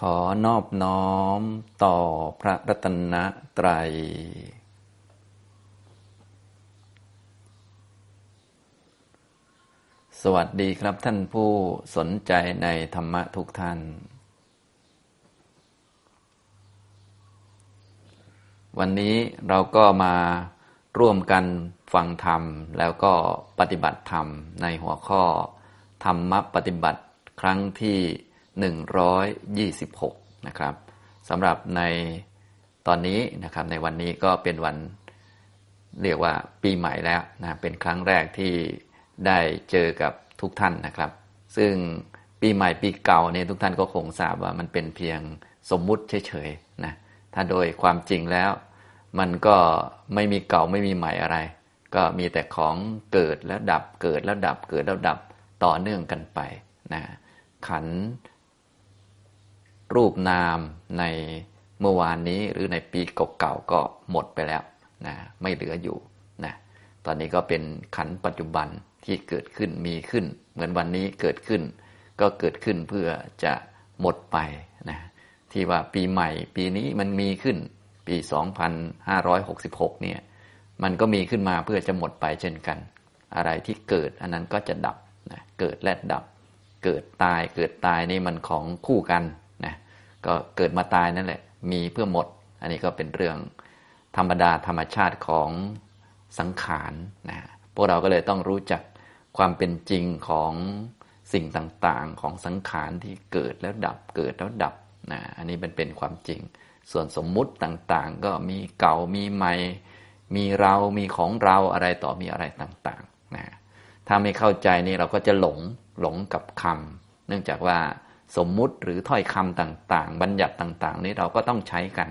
ขอนอบน้อมต่อพระรัตนตรัย สวัสดีครับท่านผู้สนใจในธรรมะทุกท่าน วันนี้เราก็มาร่วมกันฟังธรรม แล้วก็ปฏิบัติธรรมในหัวข้อ ธรรมะปฏิบัติครั้งที่ 126 นะครับสำหรับในตอนนี้นะครับในวันนี้ก็เป็นวันเรียกว่าปีใหม่แล้วนะเป็นครั้งแรกที่ได้เจอกับทุกท่านนะครับ ซึ่งปีใหม่ปีเก่าเนี่ยทุกท่านก็คงทราบว่ามันเป็นเพียงสมมุติเฉยๆนะถ้าโดยความจริงแล้ว มันก็ไม่มีเก่าไม่มีใหม่อะไร ก็มีแต่ของเกิดแล้วดับเกิดแล้วดับเกิดแล้วดับต่อเนื่องกันไปนะขัน รูปนามในเมื่อวานนี้หรือในปีเก่าๆก็หมดไปแล้วนะไม่เหลืออยู่นะตอนนี้ก็เป็นขันปัจจุบันที่เกิดขึ้นมีขึ้น เหมือนวันนี้เกิดขึ้น ก็เกิดขึ้นเพื่อจะหมดไปนะที่ว่าปีใหม่ปีนี้มันมีขึ้นปี 2566 เนี่ย มันก็มีขึ้นมาเพื่อจะหมดไปเช่นกัน อะไรที่เกิดอันนั้นก็จะดับนะเกิดและดับ เกิดตายเกิดตายนี่มันของคู่กัน ก็เกิดมาตายนั่นแหละ มีเพื่อหมด อันนี้ก็เป็นเรื่องธรรมดาธรรมชาติของสังขารนะพวกเราก็เลยต้องรู้จักความเป็นจริงของสิ่งต่างๆของสังขารที่เกิดแล้วดับเกิดแล้วดับนะอันนี้มันเป็นความจริง ส่วนสมมุติต่างๆ ก็มีเก่ามีใหม่ มีเรามีของเราอะไรต่อมีอะไรต่างๆนะถ้าไม่เข้าใจนี่เราก็จะหลงหลงกับคำเนื่องจากว่า สมมุติหรือถ้อยคำต่างๆ บัญญัติต่างๆ นี้เราก็ต้องใช้กัน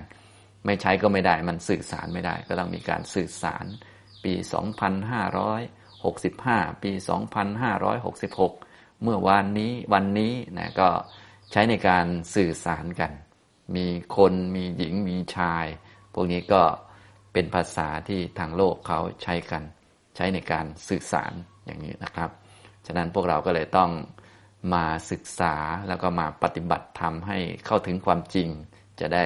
ไม่ใช้ก็ไม่ได้มันสื่อสารไม่ได้ ก็ต้องมีการสื่อสาร ปี 2565 ปี 2566 เมื่อวานนี้วันนี้นะก็ใช้ในการสื่อสารกัน มีคนมีหญิงมีชาย พวกนี้ก็เป็นภาษาที่ทางโลกเขาใช้กัน ใช้ในการสื่อสารอย่างนี้นะครับ ฉะนั้นพวกเราก็เลยต้อง มาศึกษาแล้วก็มาปฏิบัติธรรมให้เข้าถึงความจริง จะได้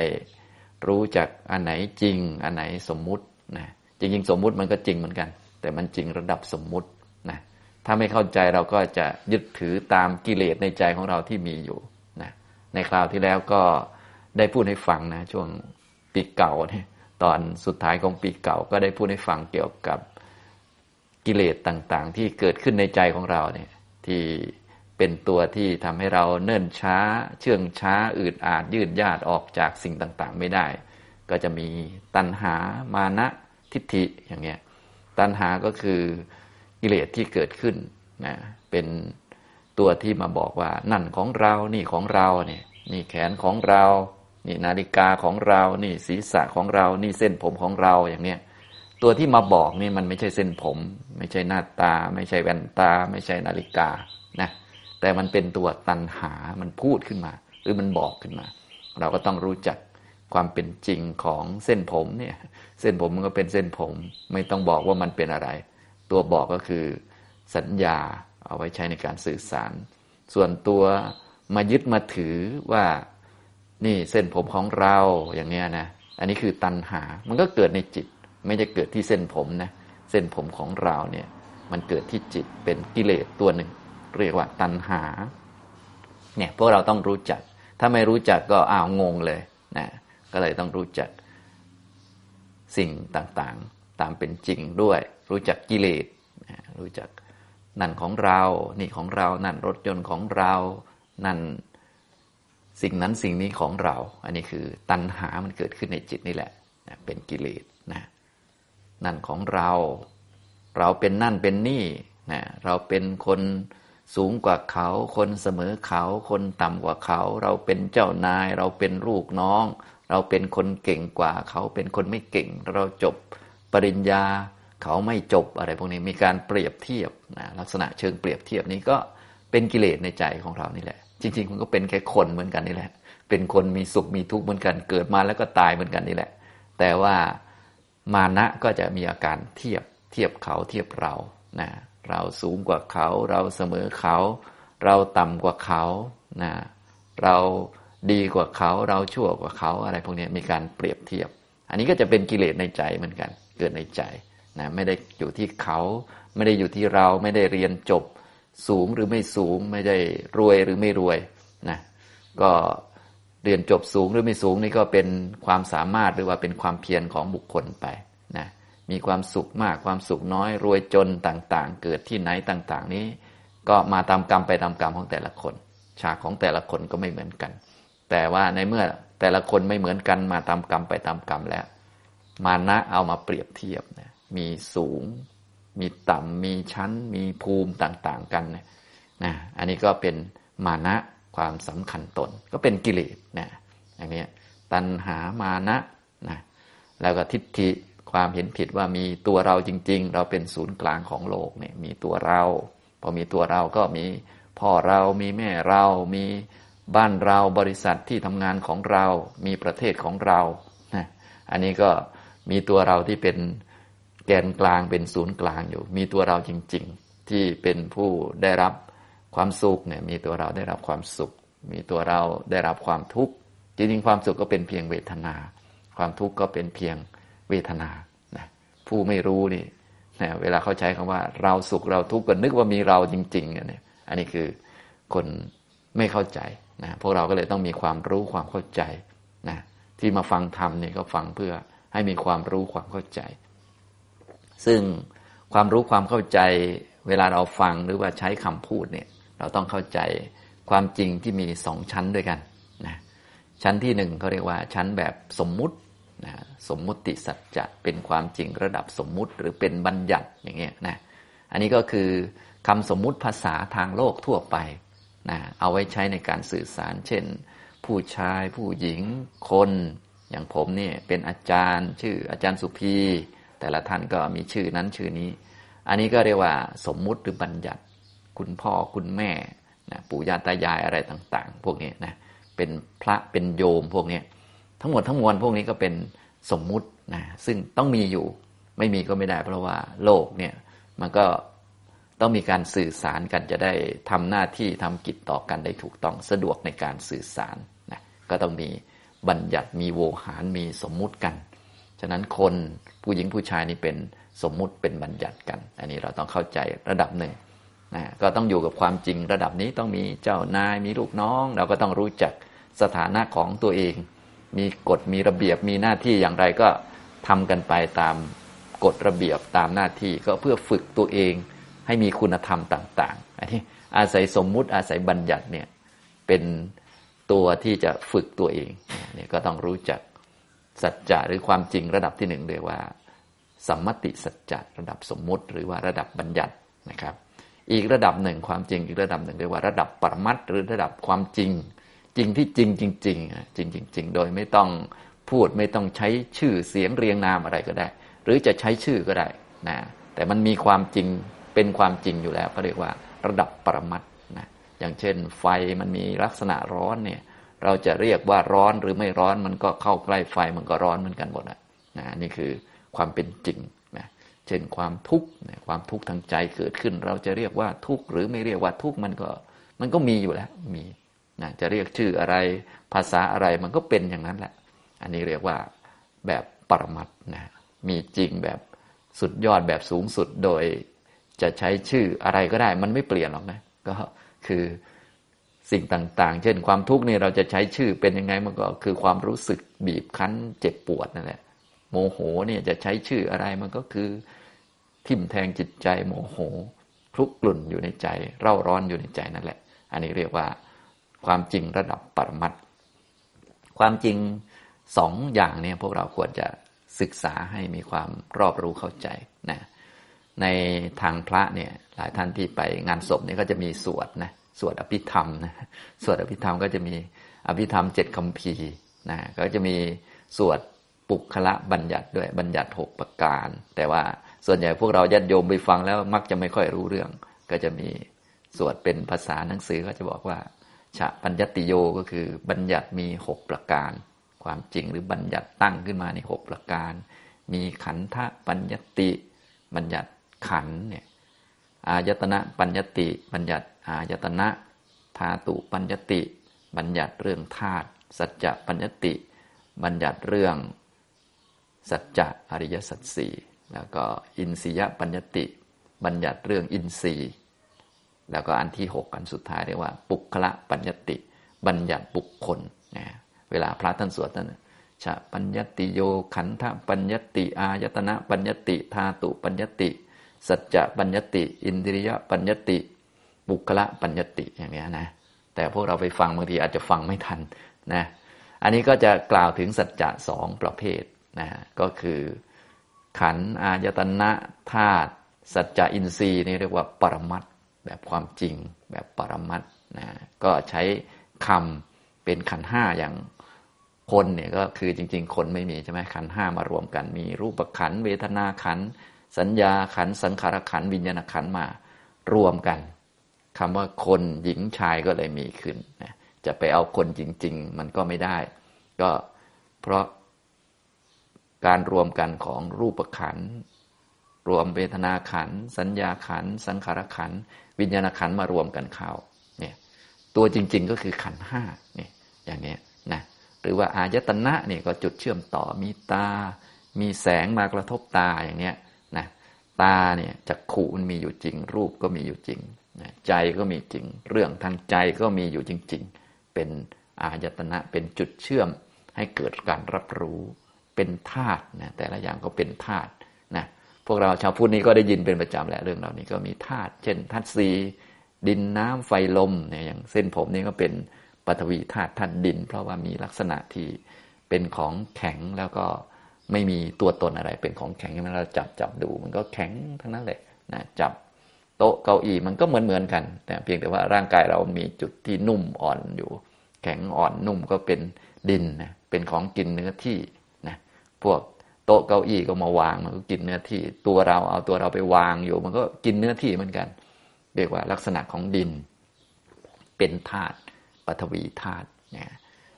รู้จักอันไหนจริง อันไหนสมมุตินะจริงๆ สมมุติมันก็จริงเหมือนกัน แต่มันจริงระดับสมมุตินะถ้าไม่เข้าใจเราก็จะยึดถือตามกิเลสในใจของเราที่มีอยู่นะในคราวที่แล้วก็ได้พูดให้ฟังนะช่วงปีเก่าเนี่ยตอนสุดท้ายของปีเก่าก็ได้พูดให้ฟังเกี่ยวกับกิเลสต่างๆ ที่เกิดขึ้นในใจของเราเนี่ยที่ เป็นตัวที่ทำให้เราเนิ่นช้า เชื่องช้าอืดอาดยืดยาดออกจากสิ่งต่างๆ ไม่ได้ ก็จะมีตัณหามานะทิฏฐิอย่างเงี้ยตัณหาก็คือกิเลสที่เกิดขึ้นนะเป็นตัวที่มาบอกว่านั่นของเรานี่ของเราเนี่ยนี่แขนของเรา นี่นาฬิกาของเรา นี่ศีรษะของเรา นี่เส้นผมของเราอย่างเนี้ยตัวที่มาบอกนี่มันไม่ใช่เส้นผม ไม่ใช่หน้าตา ไม่ใช่แว่นตา ไม่ใช่นาฬิกานะ แต่มันเป็นตัวตันหา มันพูดขึ้นมา หรือมันบอกขึ้นมา เราก็ต้องรู้จักความเป็นจริงของเส้นผมเนี่ย เส้นผมมันก็เป็นเส้นผม ไม่ต้องบอกว่ามันเป็นอะไร ตัวบอกก็คือสัญญาเอาไว้ใช้ในการสื่อสาร ส่วนตัวมายึดมาถือว่านี่เส้นผมของเราอย่างเนี้ยนะ อันนี้คือตันหา มันก็เกิดในจิต ไม่ได้เกิดที่เส้นผมนะ เส้นผมของเราเนี่ย มันเกิดที่จิตเป็นกิเลสตัวหนึ่ง เรียกว่าตัณหา เนี่ยพวกเราต้องรู้จัก ถ้าไม่รู้จักก็อ้าวงงเลยนะก็เลยต้องรู้จักสิ่งต่างๆ ตามเป็นจริงด้วย รู้จักกิเลสรู้จักนั่นของเรา นี่ของเรา นั่นรถยนต์ของเรา นั่นสิ่งนั้นสิ่งนี้ของเรา อันนี้คือตัณหามันเกิดขึ้นในจิตนี่แหละเป็นกิเลสนะนั่นของเรา เราเป็นนั่นเป็นนี่นะเราเป็นคน สูงกว่าเขา คนเสมอเขา คนต่ำกว่าเขา เราเป็นเจ้านาย เราเป็นลูกน้อง เราเป็นคนเก่งกว่า เขาเป็นคนไม่เก่ง เราจบปริญญา เขาไม่จบอะไรพวกนี้มีการเปรียบเทียบนะลักษณะเชิงเปรียบเทียบนี้ก็เป็นกิเลสในใจของเรานี่แหละ จริงๆมันก็เป็นแค่คนเหมือนกันนี่แหละ เป็นคนมีสุขมีทุกข์เหมือนกัน เกิดมาแล้วก็ตายเหมือนกันนี่แหละ แต่ว่ามานะก็จะมีอาการเทียบเทียบเขาเทียบเรานะ เราสูงกว่าเขา เราเสมอเขา เราต่ำกว่าเขานะเราดีกว่าเขาเราชั่วกว่าเขาอะไรพวกนี้มีการเปรียบเทียบ อันนี้ก็จะเป็นกิเลสในใจเหมือนกัน เกิดในใจนะไม่ได้อยู่ที่เขา ไม่ได้อยู่ที่เราไม่ได้เรียนจบ สูงหรือไม่สูง ไม่ได้รวยหรือไม่รวยนะก็เรียนจบสูงหรือไม่สูงนี่ก็เป็นความสามารถหรือว่าเป็นความเพียรของบุคคลไปนะ มีความสุขมากความสุขน้อย รวยจนต่างๆ เกิดที่ไหนต่าง ๆ นี้ ก็มาตามกรรมไปตามกรรมของแต่ละคน ฉากของแต่ละคนก็ไม่เหมือนกัน แต่ว่าในเมื่อแต่ละคนไม่เหมือนกันมาตามกรรมไปตามกรรมแล้ว มานะเอามาเปรียบเทียบนะมีสูง มีต่ำมีชั้น มีภูมิต่างๆ กันนะนะอันนี้ก็เป็นมานะความสำคัญตนก็เป็นกิเลสนะอันนี้ตัณหามานะนะแล้วก็ทิฏฐิ ความเห็นผิดว่ามีตัวเราจริง ๆ เราเป็นศูนย์กลางของโลกเนี่ยมีตัวเรา พอมีตัวเราก็มีพ่อเรามีแม่เรามีบ้านเราบริษัทที่ทำงานของเรา มีประเทศของเรานะอันนี้ก็มีตัวเราที่เป็นแกนกลางเป็นศูนย์กลางอยู่ มีตัวเราจริง ๆ ที่เป็นผู้ได้รับความสุขเนี่ยมีตัวเราได้รับความสุข มีตัวเราได้รับความทุกข์จริงๆความสุขก็เป็นเพียงเวทนา ความทุกข์ก็เป็นเพียง เวทนานะผู้ไม่รู้นี่นะเวลาเขาใช้คำว่า เราสุขเราทุกข์ก็นึกว่ามีเราจริงๆเนี่ยอันนี้คือคนไม่เข้าใจนะพวกเราก็เลยต้องมีความรู้ความเข้าใจนะที่มาฟังธรรมเนี่ยก็ฟังเพื่อให้มีความรู้ความเข้าใจ ซึ่งความรู้ความเข้าใจเวลาเราฟังหรือว่าใช้คำพูดเนี่ยเราต้องเข้าใจความจริงที่มีสองชั้นด้วยกันนะชั้นที่หนึ่งเขาเรียกว่าชั้นแบบสมมุติ นะสมมุติสัจจะเป็นความจริงระดับสมมุติหรือเป็นบัญญัติอย่างเงี้ยนะอันนี้ก็คือคำสมมุติภาษาทางโลกทั่วไปนะเอาไว้ใช้ในการสื่อสาร เช่น ผู้ชายผู้หญิงคน อย่างผมเนี่ยเป็นอาจารย์ ชื่ออาจารย์สุภีแต่ละท่านก็มีชื่อนั้นชื่อนี้ อันนี้ก็เรียกว่าสมมุติหรือบัญญัติ คุณพ่อคุณแม่นะปู่ย่าตายายอะไรต่าง ๆ พวกนี้นะเป็นพระเป็นโยมพวกนี้ ทั้งหมดทั้งมวลพวกนี้ก็เป็นสมมุตินะซึ่งต้องมีอยู่ไม่มีก็ไม่ได้ เพราะว่าโลกเนี่ยมันก็ต้องมีการสื่อสารกันจะได้ทำหน้าที่ทำกิจต่อกันได้ถูกต้องสะดวกในการสื่อสารนะก็ต้องมีบัญญัติมีโวหารมีสมมุติกัน ฉะนั้นคนผู้หญิงผู้ชายนี่เป็นสมมุติเป็นบัญญัติกัน อันนี้เราต้องเข้าใจระดับหนึ่งนะก็ต้องอยู่กับความจริงระดับนี้ต้องมีเจ้านายมีลูกน้อง เราก็ต้องรู้จักสถานะของตัวเอง มีกฎมีระเบียบมีหน้าที่อย่างไรก็ทำกันไปตามกฎระเบียบตามหน้าที่ก็เพื่อฝึกตัวเองให้มีคุณธรรมต่างๆ อันนี้อาศัยสมมุติอาศัยบัญญัติเนี่ยเป็นตัวที่จะฝึกตัวเองเนี่ยก็ต้องรู้จักสัจจะหรือความจริงระดับที่หนึ่งเรียกว่าสัมมติสัจจะระดับสมมุติ หรือว่าระดับบัญญัตินะครับ อีกระดับหนึ่งความจริงอีกระดับหนึ่งเรียกว่าระดับปรมัตหรือระดับความจริง จริงที่จริงจริงจริงจริงจริงโดยไม่ต้องพูดไม่ต้องใช้ชื่อเสียงเรียงนามอะไรก็ได้ หรือจะใช้ชื่อก็ได้นะแต่มันมีความจริงเป็นความจริงอยู่แล้วเขาเรียกว่าระดับปรมัตนะอย่างเช่น ไฟมันมีลักษณะร้อนเนี่ยเราจะเรียกว่าร้อนหรือไม่ร้อนมันก็เข้าใกล้ไฟมันก็ร้อนเหมือนกันหมดนะนะนี่คือความเป็นจริงนะเช่นความทุกข์ความทุกข์ทางใจเกิดขึ้น เราจะเรียกว่าทุกข์หรือไม่เรียกว่าทุกข์มันก็มันก็มีอยู่แล้วมี นะจะเรียกชื่ออะไรภาษาอะไรมันก็เป็นอย่างนั้นแหละ อันนี้เรียกว่าแบบปรมัตนะมีจริงแบบสุดยอดแบบสูงสุดโดย จะใช้ชื่ออะไรก็ได้ มันไม่เปลี่ยนหรอกนะ ก็คือสิ่งต่างๆ เช่นความทุกข์นี่เราจะใช้ชื่อเป็นยังไงมันก็คือความรู้สึกบีบคั้นเจ็บปวดนั่นแหละโมโหเนี่ยจะใช้ชื่ออะไรมันก็คือ ทิ่มแทงจิตใจโมโหคลุกกลุ่นอยู่ในใจ เร่าร้อนอยู่ในใจนั่นแหละ อันนี้เรียกว่า ความจริงระดับปรมัตความจริงสองอย่างเนี่ยพวกเราควรจะศึกษาให้มีความรอบรู้เข้าใจนะในทางพระเนี่ยหลายท่านที่ไปงานศพเนี่ยก็จะมีสวดนะสวดอภิธรรมนะสวดอภิธรรมก็จะมีอภิธรรมเจ็ดคำพีนะก็จะมีสวดปุคละบัญญัติด้วยบัญญัติหกประการ แต่ว่าส่วนใหญ่พวกเราญาติโยมไปฟังแล้วมักจะไม่ค่อยรู้เรื่อง ก็จะมีสวดเป็นภาษาหนังสือก็จะบอกว่า ฉะปัญญติโยก็คือบัญญัติมีหกประการ ความจริงหรือบัญญัติตั้งขึ้นมาในหกประการ มีขันธะปัญญติ บัญญัติขันเนี่ยอายตนะปัญญติ บัญญัติอายตนะธาตุปัญญติ บัญญัติเรื่องธาตุสัจจะปัญญติ บัญญัติเรื่อง สัจจะอริยสัจสี่แล้วก็อินทรียปัญญติ บัญญัติเรื่องอินทรีย์ แล้วก็อันที่หกอันสุดท้ายเรียกว่า ปุคละปัญญติ บัญญัติบุคคลนะเวลาพระท่านสวดท่านชะปัญญติโยขันธปัญญติ อายตนะปัญญติธาตุปัญญติ สัจจะปัญญติ อินทรียปัญญติ บุคละปัญญติอย่างนี้นะแต่พวกเราไปฟังบางทีอาจจะฟังไม่ทันนะอันนี้ก็จะกล่าวถึงสัจจะสองประเภทนะก็คือ ขันอายตนะธาตุสัจจะอินทรีย์นี่เรียกว่าปรมัต แบบความจริง แบบปรมัตนะก็ใช้คำเป็นขันห้าอย่างคนเนี่ยก็คือจริง ๆ คนไม่มีใช่ไหมขันห้ามารวมกัน มีรูปขันเวทนาขันสัญญาขันสังขารขันวิญญาณขันมารวมกันคำว่าคนหญิงชายก็เลยมีขึ้นนะจะไปเอาคนจริง ๆ มันก็ไม่ได้ ก็เพราะการรวมกันของรูปขัน รวมเวทนาขัน สัญญาขัน สังขารขัน วิญญาณขันมารวมกันเข้าเนี่ยตัวจริง ๆก็คือขันห้าเนี่ยอย่างนี้นะหรือว่าอายตนะเนี่ยก็จุดเชื่อมต่อมีตา มีแสงมากระทบตาอย่างเนี้ยนะตาเนี่ยจักขู่มันมีอยู่จริง รูปก็มีอยู่จริงนะใจก็มีจริง เรื่องทางใจก็มีอยู่จริง ๆ เป็นอายตนะเป็นจุดเชื่อมให้เกิดการรับรู้เป็นธาตุนะแต่ละอย่างก็เป็นธาตุนะ พวกเราชาวพุทธนี้ก็ได้ยินเป็นประจำแหละเรื่องเหล่านี้ก็มีธาตุเช่นธาตุสีดินน้ำไฟลมเนี่ยอย่างเส้นผมนี่ก็เป็นปฐวีธาตุธาตุดิน เพราะว่ามีลักษณะที่เป็นของแข็งแล้วก็ไม่มีตัวตนอะไรเป็นของแข็งที่เราจับจับดู มันก็แข็งทั้งนั้นเลยนะจับโต๊ะเก้าอี้มันก็เหมือนเหมือนกันแต่เพียงแต่ว่าร่างกายเรามีจุดที่นุ่มอ่อนอยู่ แข็งอ่อนนุ่มก็เป็นดินนะเป็นของกินเนื้อที่นะพวก โต๊ะเก้าอี้ก็มาวางมันก็กินเนื้อที่ ตัวเราเอาตัวเราไปวางอยู่ มันก็กินเนื้อที่เหมือนกัน เรียกว่าลักษณะของดิน เป็นธาตุปฐวีธาตุเนะ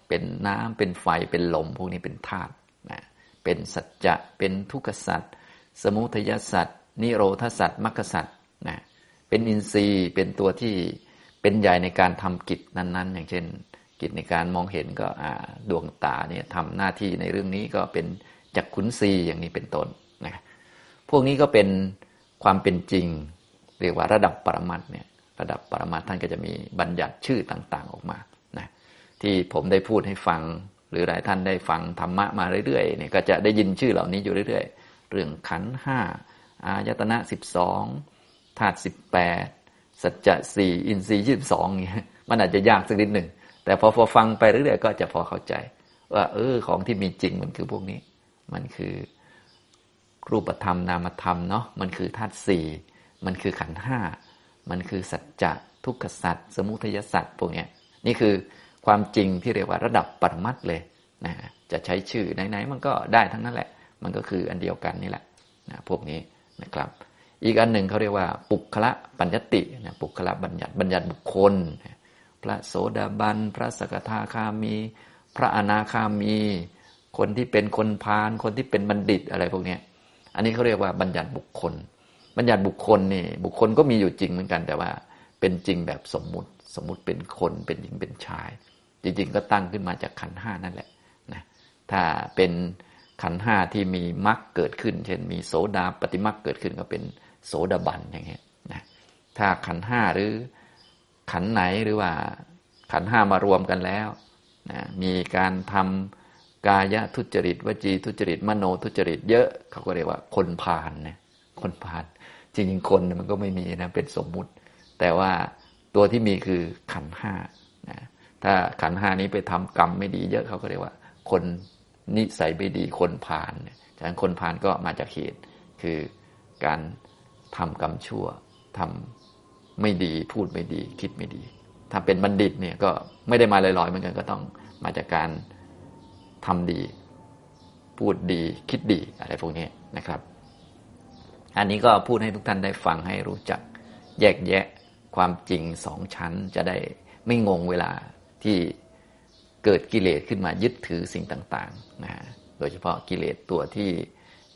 เป็นน้ำเป็นไฟเป็นลมพวกนี้เป็นธาตุนะเป็นสัจจะเป็นทุกขสัจสมุทัยสัจนิโรธสัจมรรคสัจนะเป็นอินทรีย์เป็นตัวที่เป็นใหญ่ในการทำกิจนั้น ๆ อย่างเช่น กิจในการมองเห็นก็ดวงตาเนี่ยทำหน้าที่ในเรื่องนี้ก็เป็น จักขุนซีอย่างนี้เป็นต้นนะพวกนี้ก็เป็นความเป็นจริง เรียกว่าระดับปรมัตเนี่ยระดับปรมัตท่านก็จะมีบัญญัติชื่อต่าง ๆออกมานะที่ผมได้พูดให้ฟัง หรือหลายท่านได้ฟังธรรมะมาเรื่อยๆเนี่ยก็จะได้ยินชื่อเหล่านี้อยู่เรื่อยๆ เรื่องขันห้าอายตนะสิบสองธาตุสิบแปดสัจจะสี่อินทรีย์ยี่สิบสองเงี้ยมันอาจจะยากสักนิดหนึ่งแต่พอพอฟังไปเรื่อยๆก็จะพอเข้าใจ ว่า เออของที่มีจริงมันคือพวกนี้ มันคือรูปธรรมนามธรรมเนาะมันคือธาตุสี่มันคือขันห้ามันคือสัจจะทุกขสัจสมุทัยสัจพวกเนี้ยนี่คือความจริงที่เรียกว่าระดับปรมัตเลยนะจะใช้ชื่อไหนๆมันก็ได้ทั้งนั้นแหละ มันก็คืออันเดียวกันนี่แหละนะพวกนี้นะครับ อีกอันหนึ่งเขาเรียกว่า ปุคละปัญญตินะปุคละบัญญัติบัญญัติบุคคล พระโสดาบัน พระสกทาคามี พระอนาคามี คนที่เป็นคนพาลคนที่เป็นบัณฑิตอะไรพวกนี้อันนี้เขาเรียกว่าบัญญัติบุคคล บัญญัติบุคคลนี่บุคคลก็มีอยู่จริงเหมือนกัน แต่ว่าเป็นจริงแบบสมมุติสมมุติเป็นคนเป็นหญิงเป็นชาย จริง ๆ ก็ตั้งขึ้นมาจากขันห้านั่นแหละนะถ้าเป็นขันห้าที่มีมรรคเกิดขึ้น เช่นมีโสดาปฏิมรรคเกิดขึ้นก็เป็นโสดาบันอย่างเงี้ยนะถ้าขันห้าหรือขันไหนหรือว่าขันห้ามารวมกันแล้วนะมีการทำ กายทุจริตวจีทุจริตมโนทุจริตเยอะ เขาก็เรียกว่าคนพาลนะคนพาลจริงๆคนมันก็ไม่มีนะเป็นสมมุติ แต่ว่าตัวที่มีคือขันห้านะถ้าขันห้านี้ไปทำกรรมไม่ดีเยอะเขาก็เรียกว่า คนนิสัยไม่ดีคนพาลฉะนั้นคนพาลก็มาจากเหตุ คือการทำกรรมชั่วทำไม่ดีพูดไม่ดี คิดไม่ดี ถ้าเป็นบัณฑิตเนี่ยก็ไม่ได้มาลอยๆเหมือนกันก็ต้องมาจากการ ทำดี พูดดีคิดดีอะไรพวกนี้นะครับ อันนี้ก็พูดให้ทุกท่านได้ฟังให้รู้จักแยกแยะความจริงสองชั้นจะได้ไม่งงเวลาที่เกิดกิเลสขึ้นมายึดถือสิ่งต่างๆนะโดยเฉพาะกิเลสตัวที่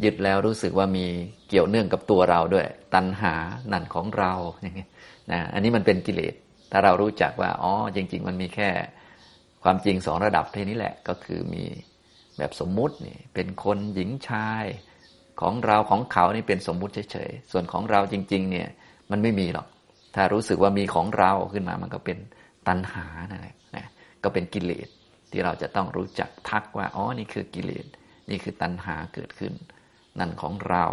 ยึดแล้วรู้สึกว่ามีเกี่ยวเนื่องกับตัวเราด้วย ตัณหานั่นของเราอย่างนี้ยนะอันนี้มันเป็นกิเลส ถ้าเรารู้จักว่าอ๋อจริง ๆ มันมีแค่ ความจริงสองระดับที่นี้แหละก็คือมีแบบสมมุตินี่เป็นคนหญิงชายของเราของเขานี่เป็นสมมุติเฉยๆ ส่วนของเราจริง ๆ เนี่ย มันไม่มีหรอก ถ้ารู้สึกว่ามีของเราขึ้นมามันก็เป็นตัณหานั่นแหละนะก็เป็นกิเลสที่เราจะต้องรู้จักทักว่าอ๋อนี่คือกิเลสนี่คือตัณหาเกิดขึ้น นั่นของเรา